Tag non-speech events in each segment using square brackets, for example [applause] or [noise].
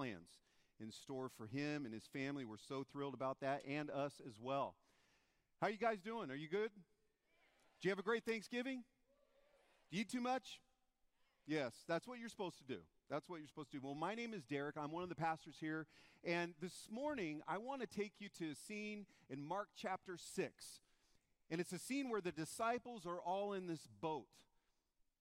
plans in store for him and his family. We're so thrilled about that and us as well. How you guys doing? Are you good? Do you have a great Thanksgiving? Do you eat too much? Yes, that's what you're supposed to do. That's what you're supposed to do. Well, my name is Derek. I'm one of the pastors here. And this morning, I want to take you to a scene in Mark chapter 6. And it's a scene where the disciples are all in this boat.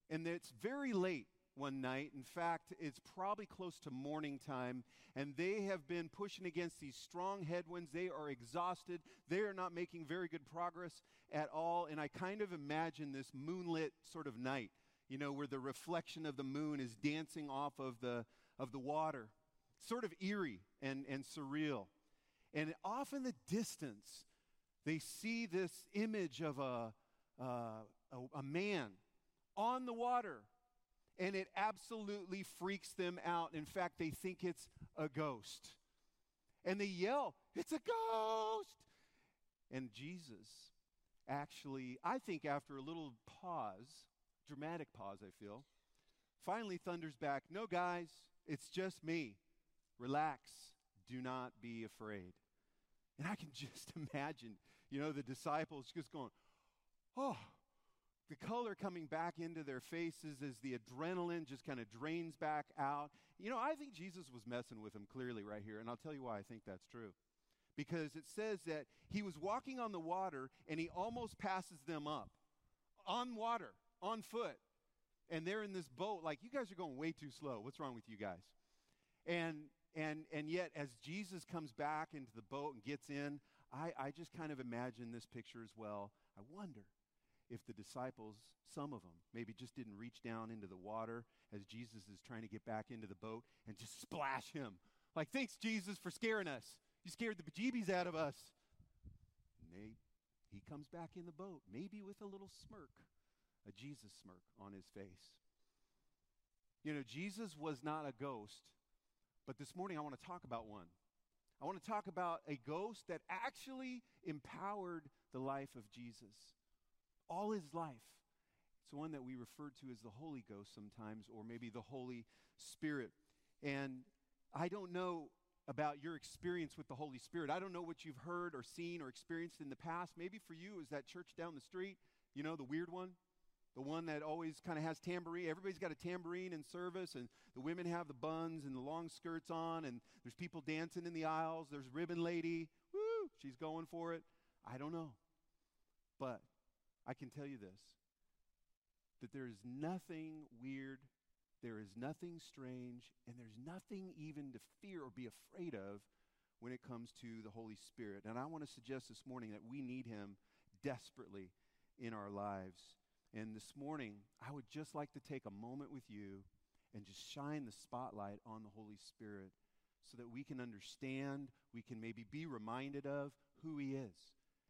And it's very late one night. In fact, it's probably close to morning time. And they have been pushing against these strong headwinds. They are exhausted. They are not making very good progress at all. And I kind of imagine this moonlit sort of night you know, where the reflection of the moon is dancing off of the, of the water. Sort of eerie and, and surreal. And off in the distance, they see this image of a, uh, a, a man on the water. And it absolutely freaks them out. In fact, they think it's a ghost. And they yell, It's a ghost! And Jesus actually, I think after a little pause, dramatic pause, I feel. Finally thunders back, No, guys, it's just me. Relax. Do not be afraid. And I can [laughs] just imagine, you know, the disciples just going, Oh, the color coming back into their faces as the adrenaline just kind of drains back out. You know, I think Jesus was messing with them clearly right here, and I'll tell you why I think that's true. Because it says that he was walking on the water and he almost passes them up on water on foot. And they're in this boat, like, you guys are going way too slow. What's wrong with you guys? And and and yet as Jesus comes back into the boat and gets in, I, I just kind of imagine this picture as well. I wonder if the disciples, some of them, maybe just didn't reach down into the water as Jesus is trying to get back into the boat and just splash him. Like, thanks, Jesus, for scaring us. You scared the bejeebies out of us. And they, he comes back in the boat, maybe with a little smirk a Jesus smirk on his face. You know, Jesus was not a ghost, but this morning I want to talk about one. I want to talk about a ghost that actually empowered the life of Jesus all his life. It's one that we refer to as the Holy Ghost sometimes, or maybe the Holy Spirit. And I don't know about your experience with the Holy Spirit. I don't know what you've heard or seen or experienced in the past. Maybe for you, is that church down the street, you know, the weird one? the one that always kind of has tambourine. Everybody's got a tambourine in service, and the women have the buns and the long skirts on, and there's people dancing in the aisles. There's ribbon lady. Woo! She's going for it. I don't know. But I can tell you this that there is nothing weird, there is nothing strange, and there's nothing even to fear or be afraid of when it comes to the Holy Spirit. And I want to suggest this morning that we need Him desperately in our lives. And this morning, I would just like to take a moment with you and just shine the spotlight on the Holy Spirit so that we can understand, we can maybe be reminded of who He is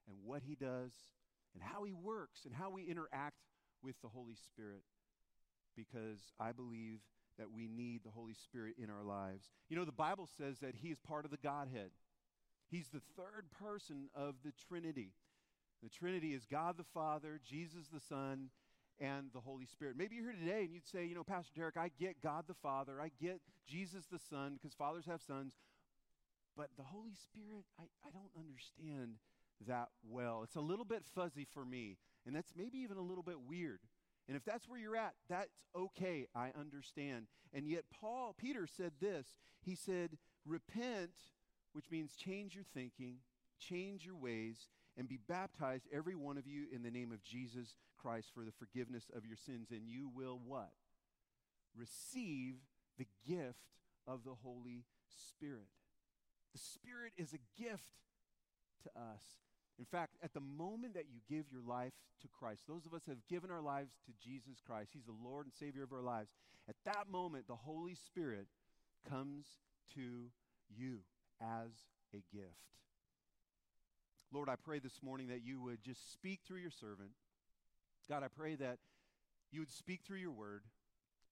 and what He does and how He works and how we interact with the Holy Spirit because I believe that we need the Holy Spirit in our lives. You know, the Bible says that He is part of the Godhead, He's the third person of the Trinity. The Trinity is God the Father, Jesus the Son, and the Holy Spirit. Maybe you're here today and you'd say, you know, Pastor Derek, I get God the Father, I get Jesus the Son, because fathers have sons, but the Holy Spirit, I, I don't understand that well. It's a little bit fuzzy for me, and that's maybe even a little bit weird. And if that's where you're at, that's okay. I understand. And yet, Paul, Peter said this. He said, Repent, which means change your thinking, change your ways, and be baptized, every one of you, in the name of Jesus Christ for the forgiveness of your sins. And you will what? Receive the gift of the Holy Spirit. The Spirit is a gift to us. In fact, at the moment that you give your life to Christ, those of us have given our lives to Jesus Christ, He's the Lord and Savior of our lives. At that moment, the Holy Spirit comes to you as a gift. Lord, I pray this morning that you would just speak through your servant. God, I pray that you would speak through your word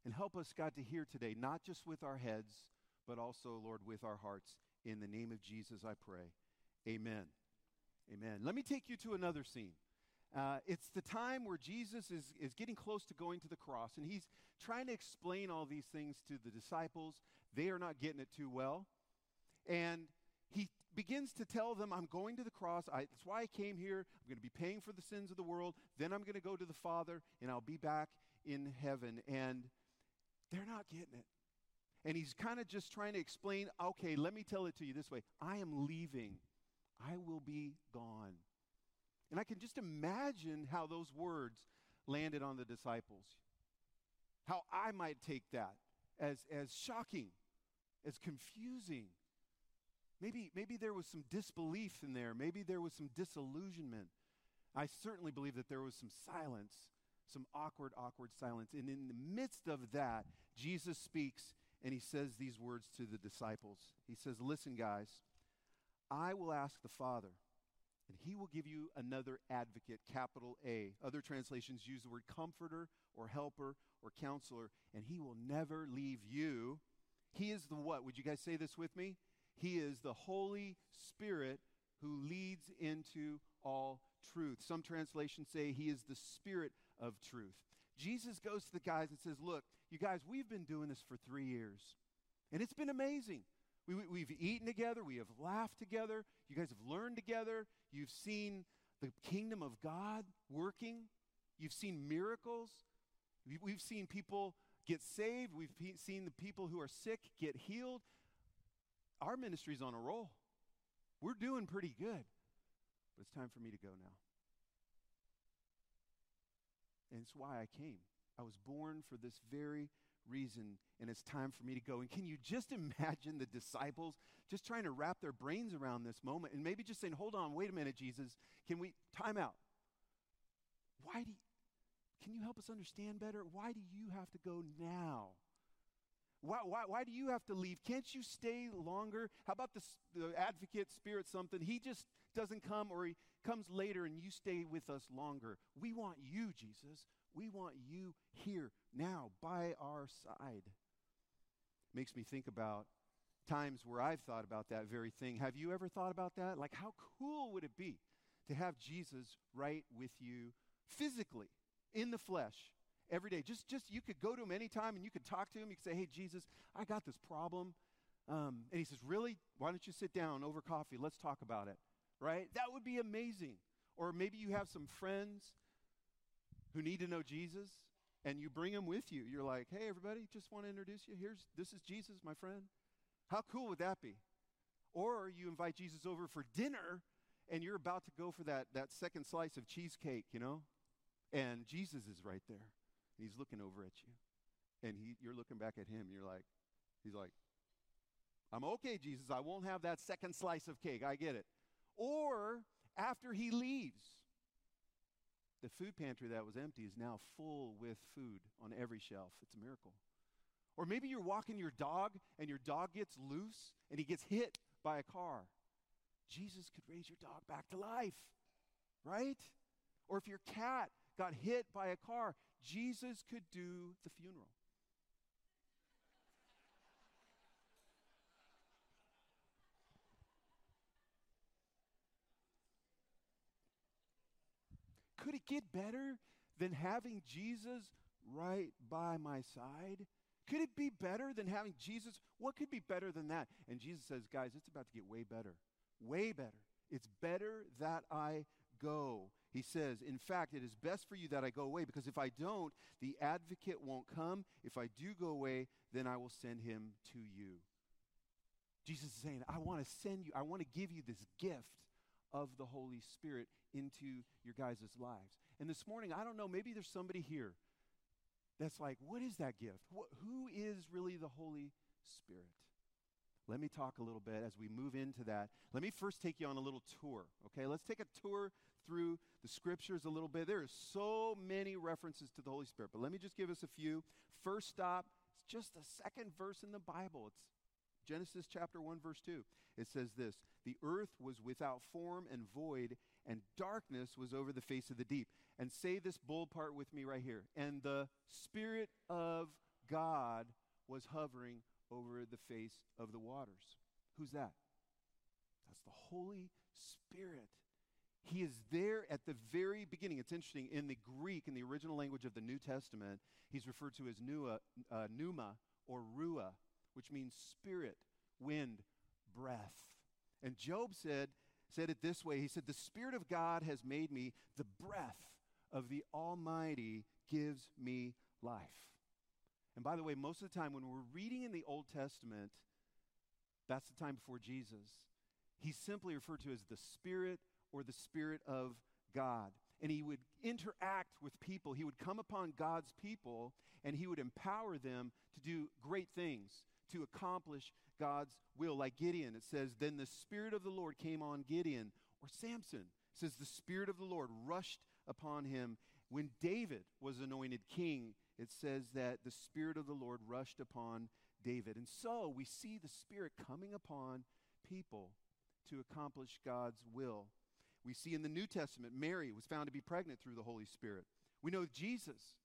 and help us, God, to hear today, not just with our heads, but also, Lord, with our hearts. In the name of Jesus, I pray. Amen. Amen. Let me take you to another scene. Uh, it's the time where Jesus is, is getting close to going to the cross, and he's trying to explain all these things to the disciples They are not getting it too well. And he begins to tell them, I'm going to the cross. I, that's why I came here. I'm going to be paying for the sins of the world. Then I'm going to go to the Father, and I'll be back in heaven. And they're not getting it. And he's kind of just trying to explain okay, let me tell it to you this way I am leaving, I will be gone. And I can just imagine how those words landed on the disciples. How I might take that as, as shocking, as confusing. Maybe, maybe there was some disbelief in there. Maybe there was some disillusionment. I certainly believe that there was some silence, some awkward, awkward silence. And in the midst of that, Jesus speaks and he says these words to the disciples. He says, Listen, guys, I will ask the Father, and he will give you another advocate, capital A. Other translations use the word comforter or helper or counselor, and he will never leave you. He is the what? Would you guys say this with me? He is the Holy Spirit who leads into all truth. Some translations say he is the Spirit of truth. Jesus goes to the guys and says, Look, you guys, we've been doing this for three years, and it's been amazing. We, have eaten together, we have laughed together, you guys have learned together, you've seen the kingdom of God working, you've seen miracles, we, we've seen people get saved, we've pe- seen the people who are sick get healed. Our ministry's on a roll. We're doing pretty good, but it's time for me to go now. And it's why I came. I was born for this very reason, and it's time for me to go. And can you just [laughs] imagine the disciples just trying to wrap their brains around this moment and maybe just saying, Hold on, wait a minute, Jesus. Can we time out? Why do you, can you help us understand better? Why do you have to go now? Why, why, why do you have to leave? Can't you stay longer? How about the, the advocate, spirit, something? He just doesn't come or he comes later and you stay with us longer. We want you, Jesus. We want you here now by our side. Makes me think about times where I've thought about that very thing. Have you ever thought about that? Like, how cool would it be to have Jesus right with you physically, in the flesh, every day? Just, just you could go to him anytime and you could talk to him. You could say, hey, Jesus, I got this problem. Um, and he says, Really? Why don't you sit down over coffee? Let's talk about it. Right? That would be amazing. Or maybe you have some friends who need to know Jesus and you bring them with you. You're like, hey, everybody, just want to introduce you. Here's, this is Jesus, my friend. How cool would that be? Or you invite Jesus over for dinner and you're about to go for that, that second slice of cheesecake, you know? And Jesus is right there. And he's looking over at you. And he, you're looking back at him. You're like, he's like, I'm okay, Jesus. I won't have that second slice of cake. I get it. Or after he leaves, the food pantry that was empty is now full with food on every shelf. It's a miracle. Or maybe you're walking your dog and your dog gets loose and he gets hit by a car. Jesus could raise your dog back to life, right? Or if your cat got hit by a car, Jesus could do the funeral. Could it get better than having Jesus right by my side? Could it be better than having Jesus? What could be better than that? And Jesus says, guys, it's about to get way better. Way better. It's better that I go. He says, in fact, it is best for you that I go away because if I don't, the advocate won't come. If I do go away, then I will send him to you. Jesus is saying, I want to send you, I want to give you this gift of the Holy Spirit into your guys' lives. And this morning, I don't know, maybe there's somebody here that's like, what is that gift? What, who is really the Holy Spirit? Let me talk a little bit as we move into that. Let me first take you on a little tour, okay? Let's take a tour through the scriptures a little bit. There are so many references to the Holy Spirit, but let me just give us a few. First stop, it's just the second verse in the Bible. It's Genesis chapter 1, verse 2. It says this The earth was without form and void, and darkness was over the face of the deep. And say this bold part with me right here. And the Spirit of God was hovering over the face of the waters. Who's that? That's the Holy Spirit. He is there at the very beginning. It's interesting. In the Greek, in the original language of the New Testament, he's referred to as Nua, uh, Pneuma or Ruach which means spirit, wind, breath. And Job said, said it this way He said, The Spirit of God has made me, the breath of the Almighty gives me life. And by the way, most of the time when we're reading in the Old Testament, that's the time before Jesus. He's simply referred to as the Spirit or the Spirit of God. And he would interact with people. He would come upon God's people and he would empower them to do great things, to accomplish God's will. Like Gideon, it says, Then the Spirit of the Lord came on Gideon. Or Samson, it says, The Spirit of the Lord rushed upon him. When David was anointed king, it says that the Spirit of the Lord rushed upon David. And so we see the Spirit coming upon people to accomplish God's will. We see in the New Testament, Mary was found to be pregnant through the Holy Spirit. We know Jesus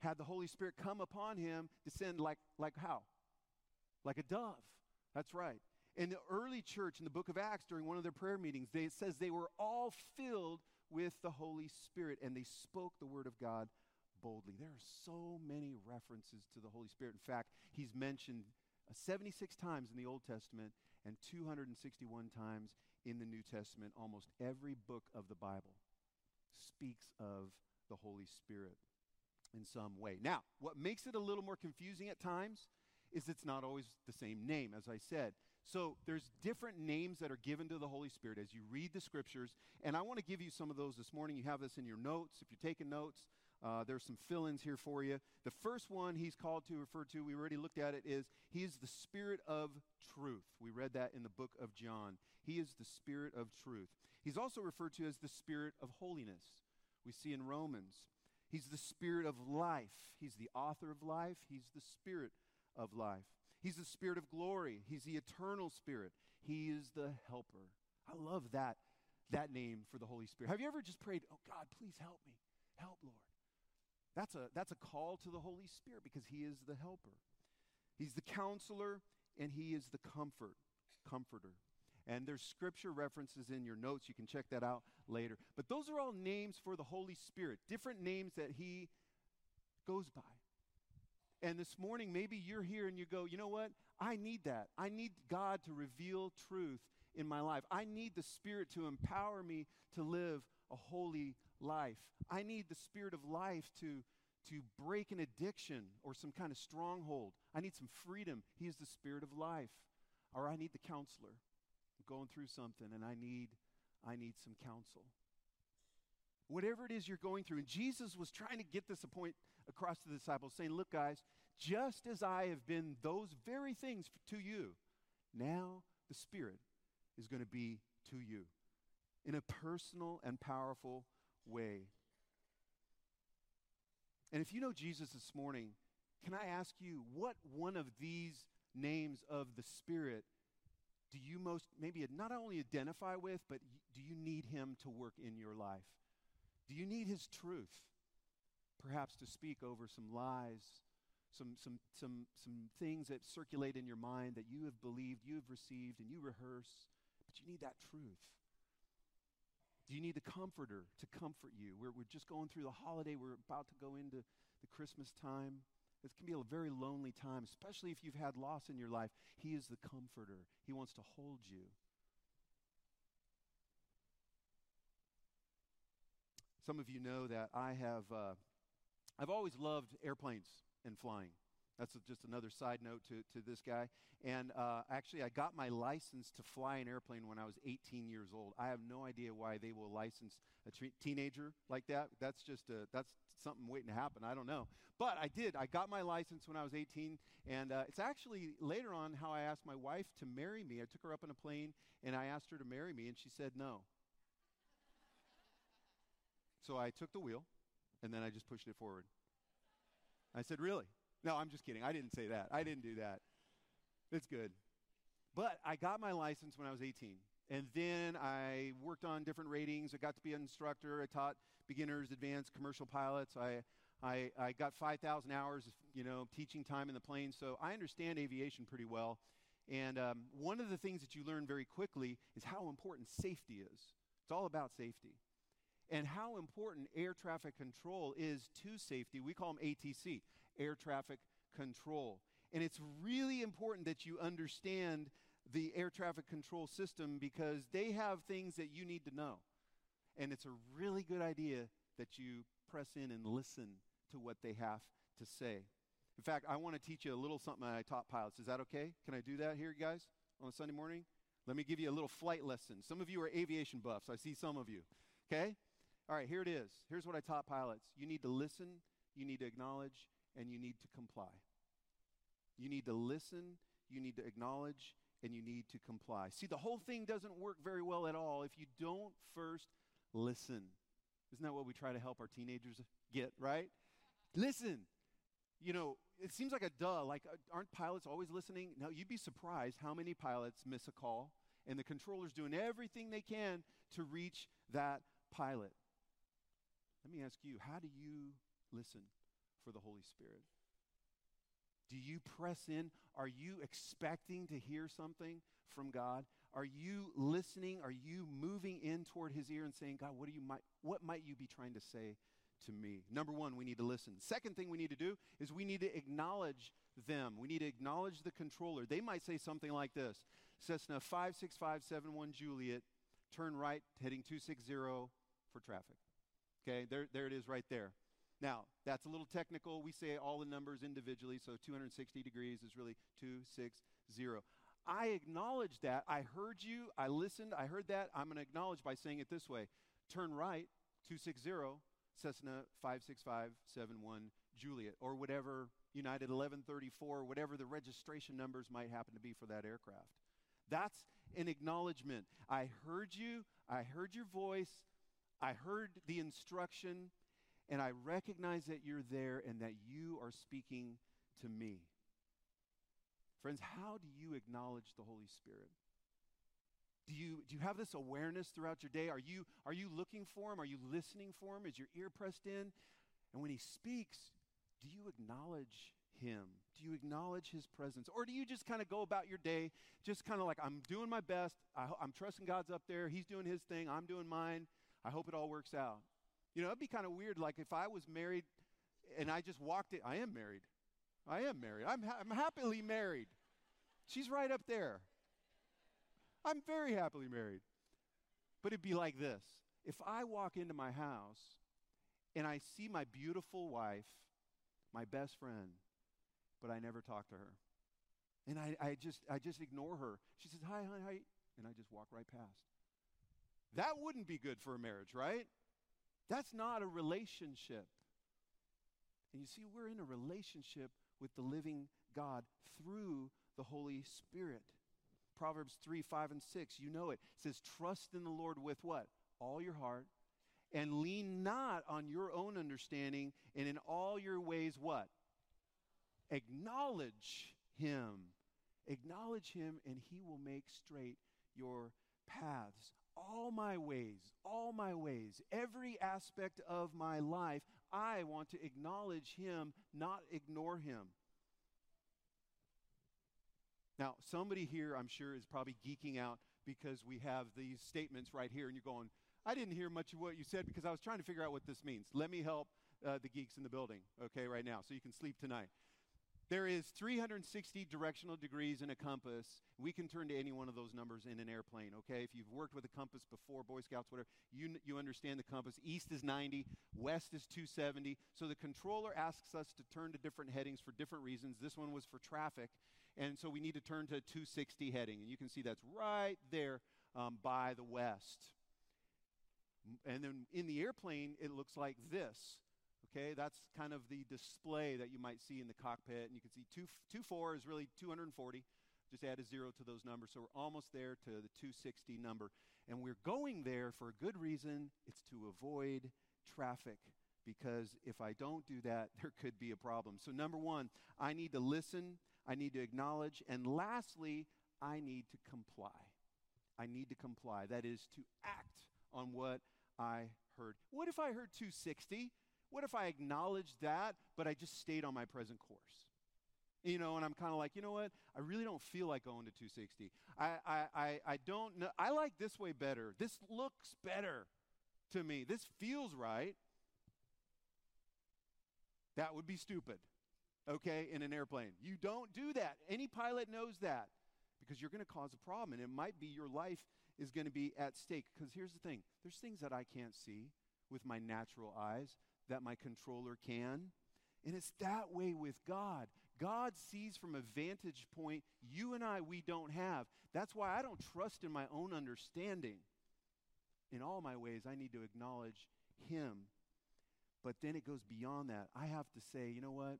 had the Holy Spirit come upon him, descend like, like how? Like a dove. That's right. In the early church, in the book of Acts, during one of their prayer meetings, they, it says they were all filled with the Holy Spirit and they spoke the word of God boldly. There are so many references to the Holy Spirit. In fact, he's mentioned uh, 76 times in the Old Testament and 261 times in the New Testament. Almost every book of the Bible speaks of the Holy Spirit in some way. Now, what makes it a little more confusing at times is it's not always the same name, as I said. So there's different names that are given to the Holy Spirit as you read the scriptures, and I want to give you some of those this morning. You have this in your notes. If you're taking notes, uh, there's some fill ins here for you. The first one he's called to refer to, we already looked at it, is he is the Spirit of truth. We read that in the book of John. He is the Spirit of truth. He's also referred to as the Spirit of holiness. We see in Romans. He's the Spirit of life. He's the author of life. He's the Spirit of life. He's the Spirit of glory. He's the eternal Spirit. He is the helper. I love that, that name for the Holy Spirit. Have you ever just prayed, Oh God, please help me? Help, Lord. That's a, that's a call to the Holy Spirit because He is the helper. He's the counselor and He is the comfort, comforter. And there's scripture references in your notes. You can check that out later. But those are all names for the Holy Spirit, different names that He goes by. And this morning, maybe you're here and you go, you know what? I need that. I need God to reveal truth in my life. I need the Spirit to empower me to live a holy life. I need the spirit of life to, to break an addiction or some kind of stronghold. I need some freedom. He is the spirit of life. Or I need the counselor. I'm going through something and I need, I need some counsel. Whatever it is you're going through. And Jesus was trying to get this point across to the disciples, saying, Look, guys, just as I have been those very things to you, now the Spirit is going to be to you in a personal and powerful way. And if you know Jesus this morning, can I ask you what one of these names of the Spirit do you most maybe not only identify with, but do you need Him to work in your life? Do you need His truth? Perhaps to speak over some lies, some, some, some, some things that circulate in your mind that you have believed, you have received, and you rehearse, but you need that truth. Do you need the comforter to comfort you? We're, we're just going through the holiday. We're about to go into the Christmas time. This can be a very lonely time, especially if you've had loss in your life. He is the comforter, He wants to hold you. Some of you know that I have, uh, I've always loved airplanes and flying. That's just another side note to, to this guy. And uh, actually, I got my license to fly an airplane when I was 18 years old. I have no idea why they will license a teenager like that. That's just a, that's something waiting to happen. I don't know. But I did. I got my license when I was 18. And uh, it's actually later on how I asked my wife to marry me. I took her up in a plane and I asked her to marry me, and she said no. so I took the wheel and then I just pushed it forward. I said, Really? No, I'm just kidding. I didn't say that. I didn't do that. It's good. But I got my license when I was 18. And then I worked on different ratings. I got to be an instructor. I taught beginners, advanced, commercial pilots. I, I, I got 5,000 hours, of, you know, teaching time in the plane. So I understand aviation pretty well. And um, one of the things that you learn very quickly is how important safety is. It's all about safety. And how important air traffic control is to safety. We call them ATC, air traffic control. And it's really important that you understand the air traffic control system because they have things that you need to know. And it's a really good idea that you press in and listen to what they have to say. In fact, I want to teach you a little something I taught pilots. Is that okay? Can I do that here, guys, on a Sunday morning? Let me give you a little flight lesson. Some of you are aviation buffs. I see some of you. Okay? All right, here it is. Here's what I taught pilots you need to listen, you need to acknowledge, and you need to comply. You need to listen, you need to acknowledge, and you need to comply. See, the whole thing doesn't work very well at all if you don't first listen. Isn't that what we try to help our teenagers get, right? Listen. You know, it seems like a duh. Like, uh, aren't pilots always listening? No, you'd be surprised how many pilots miss a call, and the controller's doing everything they can to reach that pilot. Let me ask you, how do you listen for the Holy Spirit? Do you press in? Are you expecting to hear something from God? Are you listening? Are you moving in toward his ear and saying, God, what, do you might, what might you be trying to say to me? Number one, we need to listen. Second thing we need to do is we need to acknowledge them. We need to acknowledge the controller. They might say something like this Cessna 56571 Juliet, turn right, heading 260 for traffic. Okay, there, there it is right there. Now, that's a little technical. We say all the numbers individually, so 260 degrees is really 260. I acknowledge that. I heard you. I listened. I heard that. I'm going to acknowledge by saying it this way Turn right, 260, Cessna 56571 Juliet, or whatever, United 1134, whatever the registration numbers might happen to be for that aircraft. That's an acknowledgement. I heard you. I heard your voice. I heard the instruction and I recognize that you're there and that you are speaking to me. Friends, how do you acknowledge the Holy Spirit? Do you, do you have this awareness throughout your day? Are you, are you looking for him? Are you listening for him? Is your ear pressed in? And when he speaks, do you acknowledge him? Do you acknowledge his presence? Or do you just kind of go about your day, just kind of like, I'm doing my best. I, I'm trusting God's up there. He's doing his thing. I'm doing mine. I hope it all works out. You know, it'd be kind of weird, like if I was married and I just walked in. I am married. I am married. I'm, ha- I'm happily married. She's right up there. I'm very happily married. But it'd be like this if I walk into my house and I see my beautiful wife, my best friend, but I never talk to her. And I, I, just, I just ignore her. She says, Hi, hi, hi. And I just walk right past. That wouldn't be good for a marriage, right? That's not a relationship. And you see, we're in a relationship with the living God through the Holy Spirit. Proverbs 3, 5, and 6, you know it. it says, Trust in the Lord with what? All your heart. And lean not on your own understanding, and in all your ways, what? Acknowledge Him. Acknowledge Him, and He will make straight your paths all my ways, all my ways, every aspect of my life, I want to acknowledge Him, not ignore Him. Now, somebody here, I'm sure, is probably geeking out because we have these statements right here, and you're going, I didn't hear much of what you said because I was trying to figure out what this means. Let me help uh, the geeks in the building, okay, right now, so you can sleep tonight. There is 360 directional degrees in a compass. We can turn to any one of those numbers in an airplane, okay? If you've worked with a compass before, Boy Scouts, whatever, you, you understand the compass. East is 90, west is 270. So the controller asks us to turn to different headings for different reasons. This one was for traffic, and so we need to turn to 260 heading. And you can see that's right there um, by the west. And then in the airplane, it looks like this. Okay, that's kind of the display that you might see in the cockpit. And you can see two, two four is really 240. Just add a zero to those numbers. So we're almost there to the 260 number. And we're going there for a good reason. It's to avoid traffic. Because if I don't do that, [laughs] there could be a problem. So, number one, I need to listen, I need to acknowledge, and lastly, I need to comply. I need to comply. That is to act on what I heard. What if I heard 260? What if I acknowledged that, but I just stayed on my present course? You know, and I'm kind of like, you know what? I really don't feel like going to 260. I, I, I, I don't know. I like this way better. This looks better to me. This feels right. That would be stupid. okay, in an airplane. You don't do that. Any pilot knows that because you're going to cause a problem, and it might be your life is going to be at stake. Because here's the thing there's things that I can't see with my natural eyes that my controller can. And it's that way with God. God sees from a vantage point you and I, we don't have. That's why I don't trust in my own understanding. In all my ways, I need to acknowledge Him. But then it goes beyond that. I have to say, you know what?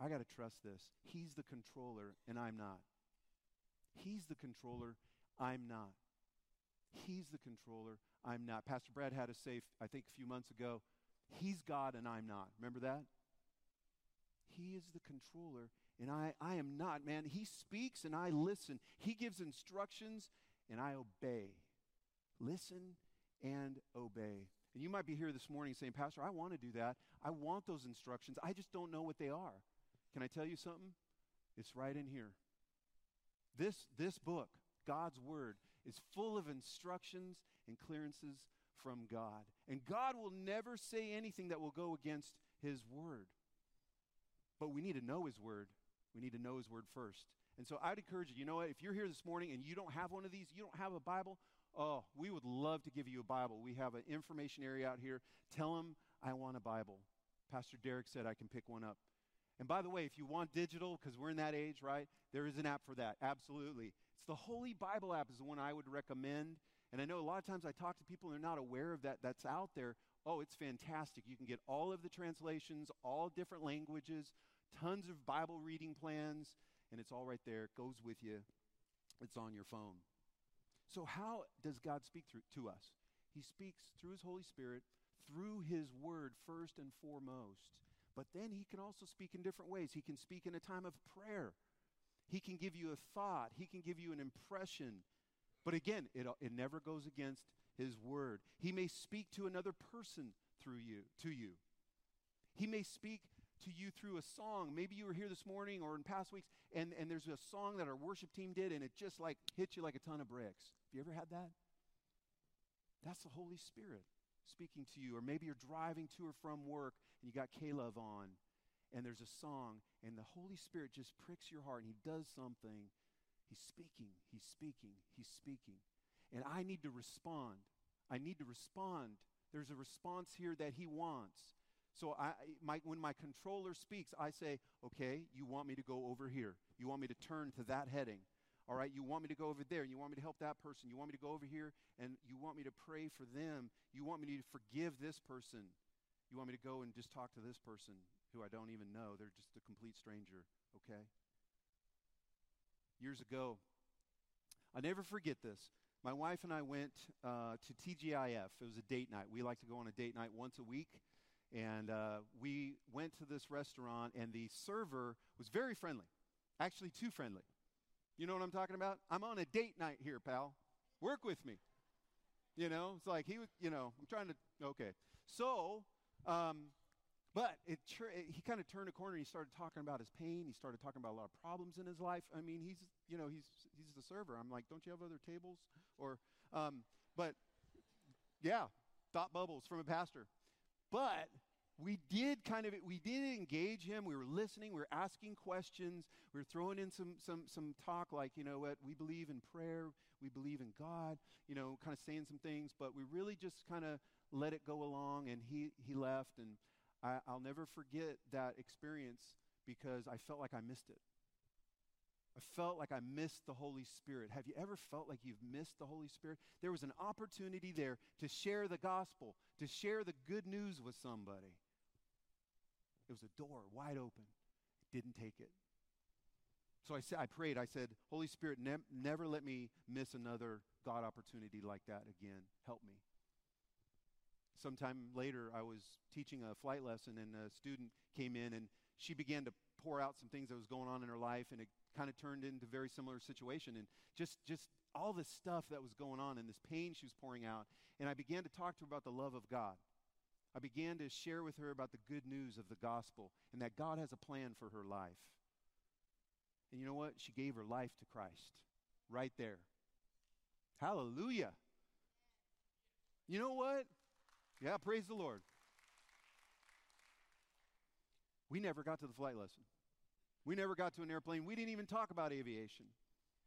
I got to trust this. He's the controller, and I'm not. He's the controller, I'm not. He's the controller, I'm not. Pastor Brad had a say, I think, a few months ago. He's God, and I'm not. Remember that? He is the controller, and I, I am not, man. He speaks, and I listen. He gives instructions, and I obey. Listen and obey. And you might be here this morning saying, Pastor, I want to do that. I want those instructions. I just don't know what they are. Can I tell you something? It's right in here. This, this book, God's Word, is full of instructions and clearances from God. And God will never say anything that will go against His Word. But we need to know His Word. We need to know His Word first. And so I'd encourage you, you know what, if you're here this morning and you don't have one of these, you don't have a Bible, oh, we would love to give you a Bible. We have an information area out here. Tell them, I want a Bible. Pastor Derek said I can pick one up. And by the way, if you want digital, because we're in that age, right, there is an app for that. Absolutely. It's the Holy Bible app is the one I would recommend. And I know a lot of times I talk to people and they're not aware of that. That's out there. Oh, it's fantastic. You can get all of the translations, all different languages, tons of Bible reading plans, and it's all right there. It goes with you. It's on your phone. So, how does God speak through, to us? He speaks through His Holy Spirit, through His Word, first and foremost. But then He can also speak in different ways. He can speak in a time of prayer, He can give you a thought, He can give you an impression. But again, it, it never goes against His Word. He may speak to another person through you, to you. He may speak to you through a song. Maybe you were here this morning or in past weeks, and, and there's a song that our worship team did, and it just like hit you like a ton of bricks. Have you ever had that? That's the Holy Spirit speaking to you. Or maybe you're driving to or from work, and you got K-LOVE on, and there's a song, and the Holy Spirit just pricks your heart, and He does something. He's speaking, He's speaking, He's speaking. And I need to respond. I need to respond. There's a response here that He wants. So I, my, when my controller speaks, I say, okay, you want me to go over here. You want me to turn to that heading. All right, you want me to go over there, you want me to help that person. You want me to go over here, and you want me to pray for them. You want me to forgive this person. You want me to go and just talk to this person who I don't even know. They're just a complete stranger, okay? Years ago, I never forget this. My wife and I went uh, to TGIF. It was a date night. We like to go on a date night once a week. And uh, we went to this restaurant, and the server was very friendly, actually, too friendly. You know what I'm talking about? I'm on a date night here, pal. Work with me. You know, it's like he was, you know, I'm trying to, okay. So, um, but it, he kind of turned a corner he started talking about his pain. He started talking about a lot of problems in his life. I mean, he's, you know, he's, he's the server. I'm like, don't you have other tables? Or, um, but yeah, thought bubbles from a pastor. But we did kind of we did engage him we were listening we were asking questions we were throwing in some some some talk like you know what we believe in prayer we believe in god you know kind of saying some things but we really just kind of let it go along and he he left and I, i'll never forget that experience because i felt like i missed it I felt like I missed the Holy Spirit. Have you ever felt like you've missed the Holy Spirit? There was an opportunity there to share the gospel, to share the good news with somebody. It was a door wide open. Didn't take it. So I said, I prayed. I said, Holy Spirit, ne- never let me miss another God opportunity like that again. Help me. Sometime later, I was teaching a flight lesson, and a student came in, and she began to pour out some things that was going on in her life, and it kind of turned into a very similar situation, and just just all this stuff that was going on, and this pain she was pouring out. And I began to talk to her about the love of God. I began to share with her about the good news of the gospel and that God has a plan for her life. And you know what? She gave her life to Christ right there. Hallelujah. You know what? Yeah, praise the Lord. We never got to the flight lesson. We never got to an airplane. We didn't even talk about aviation.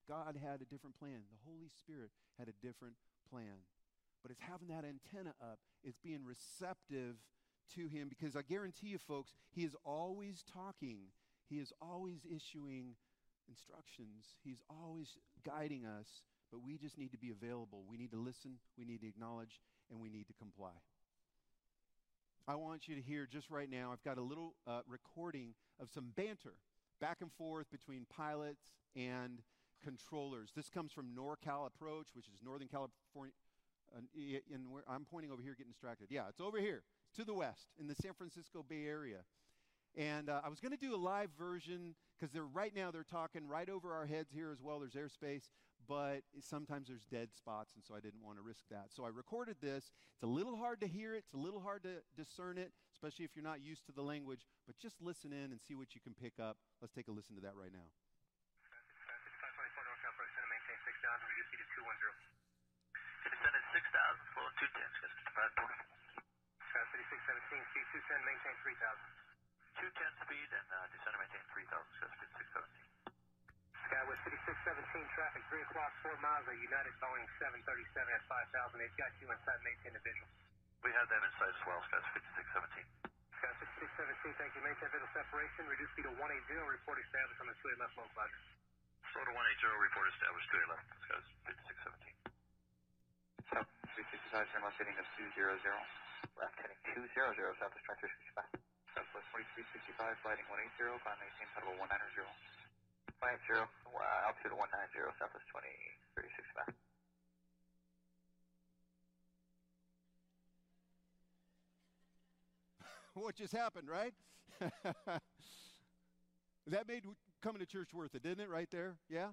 God had a different plan. The Holy Spirit had a different plan. But it's having that antenna up, it's being receptive to Him because I guarantee you, folks, He is always talking, He is always issuing instructions, He's always guiding us. But we just need to be available. We need to listen, we need to acknowledge, and we need to comply. I want you to hear just right now, I've got a little uh, recording of some banter back and forth between pilots and controllers. This comes from NorCal Approach, which is Northern California. Uh, in where I'm pointing over here, getting distracted. Yeah, it's over here, to the west, in the San Francisco Bay Area. And uh, I was going to do a live version because they're right now they're talking right over our heads here as well. There's airspace, but sometimes there's dead spots, and so I didn't want to risk that. So I recorded this. It's a little hard to hear it, it's a little hard to discern it, especially if you're not used to the language, but just listen in and see what you can pick up. Let's take a listen to that right now. At 6,000, 210, C210, maintain 3,000. 210 speed and uh, descend and maintain 3,000, 617. That was 6617 traffic, 3 o'clock, miles. A United Boeing 737 at 5000. They've got you inside maintain the visual. We have them inside as well, Scott 5617. Scott 5617, thank you. Maintain visual separation, reduce speed to 180, report established on the 2A left localizer. Slow to 180, report established 2A left, Scott 5617. South 365, turn left heading of 200. Left heading 200, Southwest 2365. Southwest 4365. sliding 180, climb maintain pedal 190. 180, uh, altitude 190, Southwest 20, 365. [laughs] what just happened, right? [laughs] that made coming to church worth it, didn't it, right there? Yeah?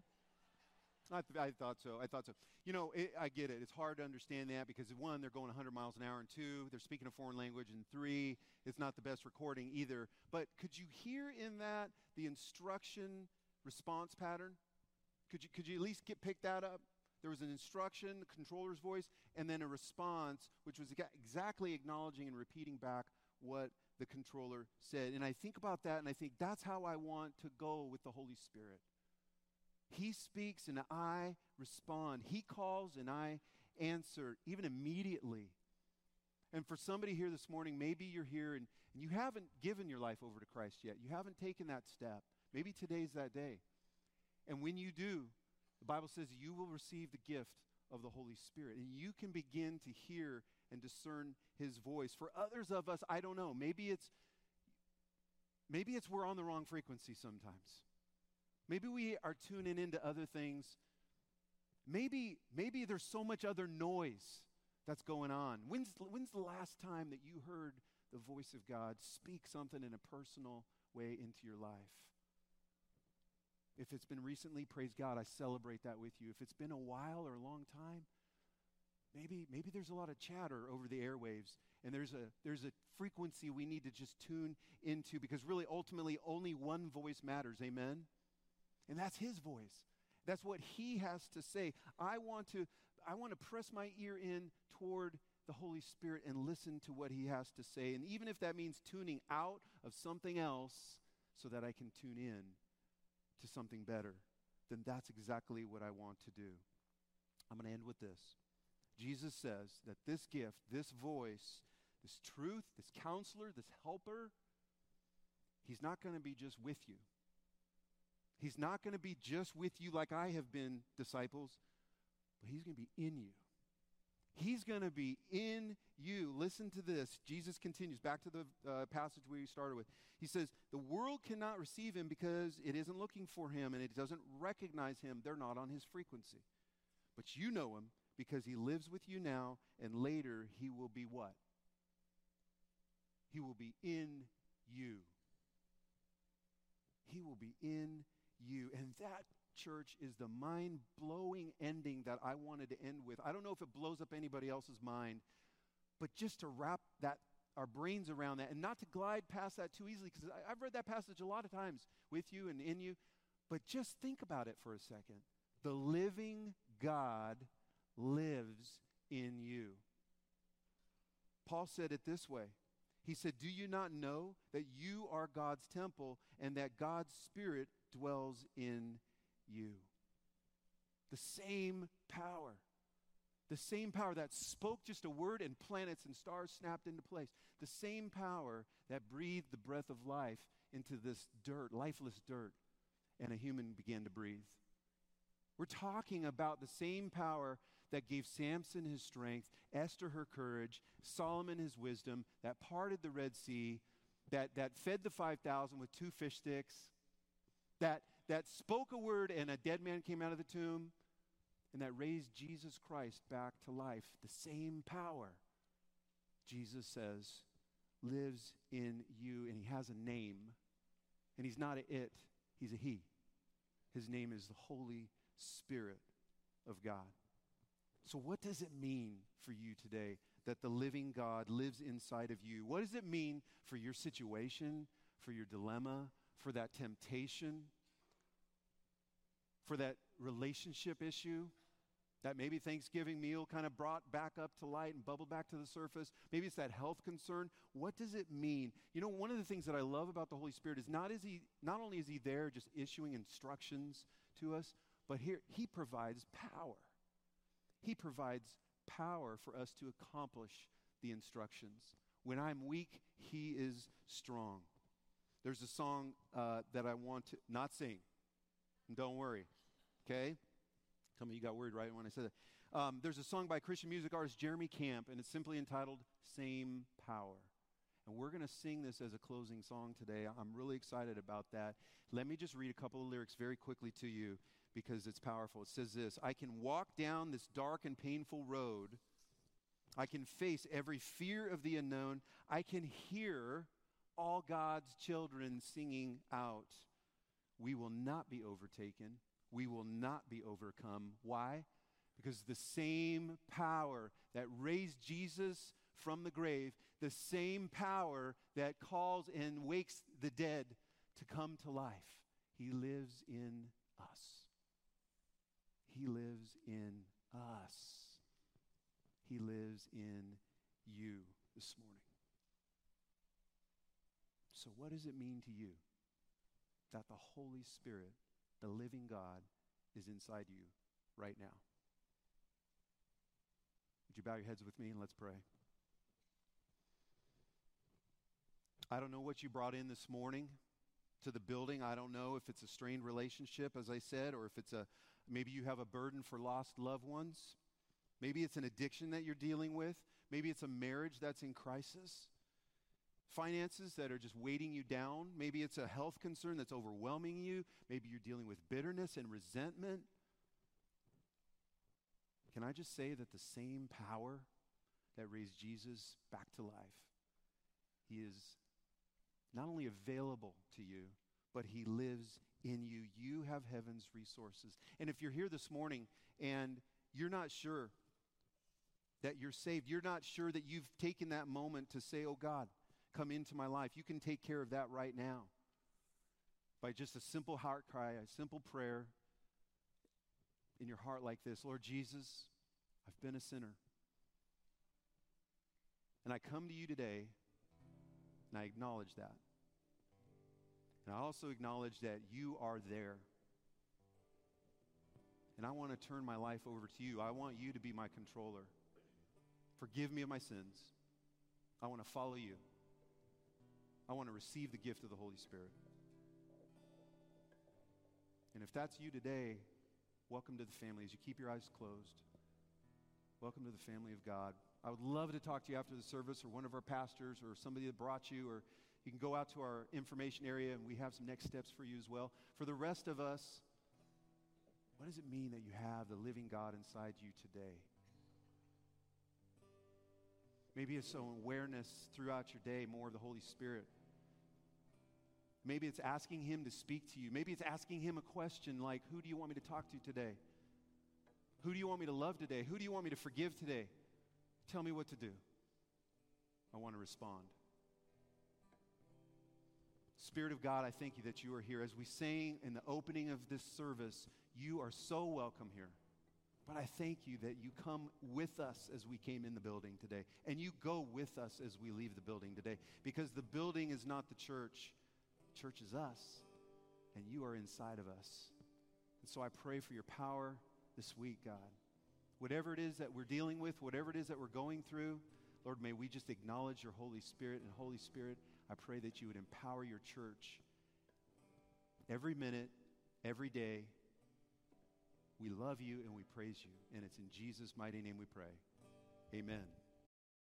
I, th- I, thought so. I thought so. You know, it, I get it. It's hard to understand that because one, they're going 100 miles an hour, and two, they're speaking a foreign language, and three, it's not the best recording either. But could you hear in that the instruction response pattern? Could you could you at least get pick that up? There was an instruction, the controller's voice, and then a response, which was exactly acknowledging and repeating back what the controller said. And I think about that, and I think that's how I want to go with the Holy Spirit. He speaks and I respond. He calls and I answer, even immediately. And for somebody here this morning, maybe you're here and, and you haven't given your life over to Christ yet. You haven't taken that step. Maybe today's that day. And when you do, the Bible says you will receive the gift of the Holy Spirit. And you can begin to hear and discern his voice. For others of us, I don't know. Maybe it's maybe it's we're on the wrong frequency sometimes. Maybe we are tuning into other things. Maybe, maybe there's so much other noise that's going on. When's, when's the last time that you heard the voice of God speak something in a personal way into your life? If it's been recently, praise God, I celebrate that with you. If it's been a while or a long time, maybe maybe there's a lot of chatter over the airwaves and there's a there's a frequency we need to just tune into because really ultimately only one voice matters. Amen. And that's his voice. That's what he has to say. I want to I want to press my ear in toward the Holy Spirit and listen to what he has to say. And even if that means tuning out of something else so that I can tune in to something better, then that's exactly what I want to do. I'm going to end with this. Jesus says that this gift, this voice, this truth, this counselor, this helper, he's not going to be just with you. He's not going to be just with you like I have been, disciples, but He's going to be in you. He's going to be in you. Listen to this. Jesus continues back to the uh, passage we started with. He says, The world cannot receive him because it isn't looking for him and it doesn't recognize him. They're not on his frequency. But you know him because he lives with you now, and later he will be what? He will be in you. He will be in you. And that, church, is the mind blowing ending that I wanted to end with. I don't know if it blows up anybody else's mind, but just to wrap that our brains around that and not to glide past that too easily because I've read that passage a lot of times with you and in you. But just think about it for a second. The living God lives in you. Paul said it this way He said, Do you not know that you are God's temple and that God's Spirit dwells in you? The same power, the same power that spoke just a word and planets and stars snapped into place, the same power that breathed the breath of life into this dirt, lifeless dirt, and a human began to breathe. We're talking about the same power that gave Samson his strength, Esther her courage, Solomon his wisdom, that parted the Red Sea, that, that fed the 5,000 with two fish sticks, that, that spoke a word and a dead man came out of the tomb, and that raised Jesus Christ back to life. The same power, Jesus says, lives in you, and he has a name. And he's not a it, he's a he. His name is the Holy Spirit of God. So, what does it mean for you today that the living God lives inside of you? What does it mean for your situation, for your dilemma, for that temptation, for that relationship issue? That maybe Thanksgiving meal kind of brought back up to light and bubbled back to the surface. Maybe it's that health concern. What does it mean? You know, one of the things that I love about the Holy Spirit is not is he not only is he there just issuing instructions to us, but here he provides power. He provides power for us to accomplish the instructions. When I'm weak, He is strong. There's a song uh, that I want to not sing. Don't worry. Okay? Tell me you got worried right when I said that. Um, there's a song by Christian music artist Jeremy Camp, and it's simply entitled Same Power. And we're going to sing this as a closing song today. I'm really excited about that. Let me just read a couple of lyrics very quickly to you because it's powerful. It says this I can walk down this dark and painful road. I can face every fear of the unknown. I can hear all God's children singing out. We will not be overtaken. We will not be overcome. Why? Because the same power that raised Jesus from the grave, the same power that calls and wakes the dead to come to life, he lives in us. He lives in us. He lives in you this morning. So, what does it mean to you that the Holy Spirit, the living God, is inside you right now? Would you bow your heads with me and let's pray? I don't know what you brought in this morning to the building. I don't know if it's a strained relationship, as I said, or if it's a, Maybe you have a burden for lost loved ones. Maybe it's an addiction that you're dealing with. Maybe it's a marriage that's in crisis. Finances that are just weighting you down. Maybe it's a health concern that's overwhelming you. Maybe you're dealing with bitterness and resentment. Can I just say that the same power that raised Jesus back to life, he is not only available to you, but he lives in you. You have heaven's resources. And if you're here this morning and you're not sure that you're saved, you're not sure that you've taken that moment to say, Oh God, come into my life, you can take care of that right now by just a simple heart cry, a simple prayer in your heart like this Lord Jesus, I've been a sinner. And I come to you today and I acknowledge that. And I also acknowledge that you are there. And I want to turn my life over to you. I want you to be my controller. Forgive me of my sins. I want to follow you. I want to receive the gift of the Holy Spirit. And if that's you today, welcome to the family as you keep your eyes closed. Welcome to the family of God. I would love to talk to you after the service or one of our pastors or somebody that brought you or you can go out to our information area and we have some next steps for you as well. For the rest of us, what does it mean that you have the living God inside you today? Maybe it's some awareness throughout your day, more of the Holy Spirit. Maybe it's asking Him to speak to you. Maybe it's asking Him a question like, Who do you want me to talk to today? Who do you want me to love today? Who do you want me to forgive today? Tell me what to do. I want to respond. Spirit of God, I thank you that you are here. As we sang in the opening of this service, you are so welcome here. But I thank you that you come with us as we came in the building today, and you go with us as we leave the building today, because the building is not the church, church is us, and you are inside of us. And so I pray for your power this week, God. Whatever it is that we're dealing with, whatever it is that we're going through, Lord, may we just acknowledge your Holy Spirit. And Holy Spirit, I pray that you would empower your church every minute, every day. We love you and we praise you. And it's in Jesus' mighty name we pray. Amen.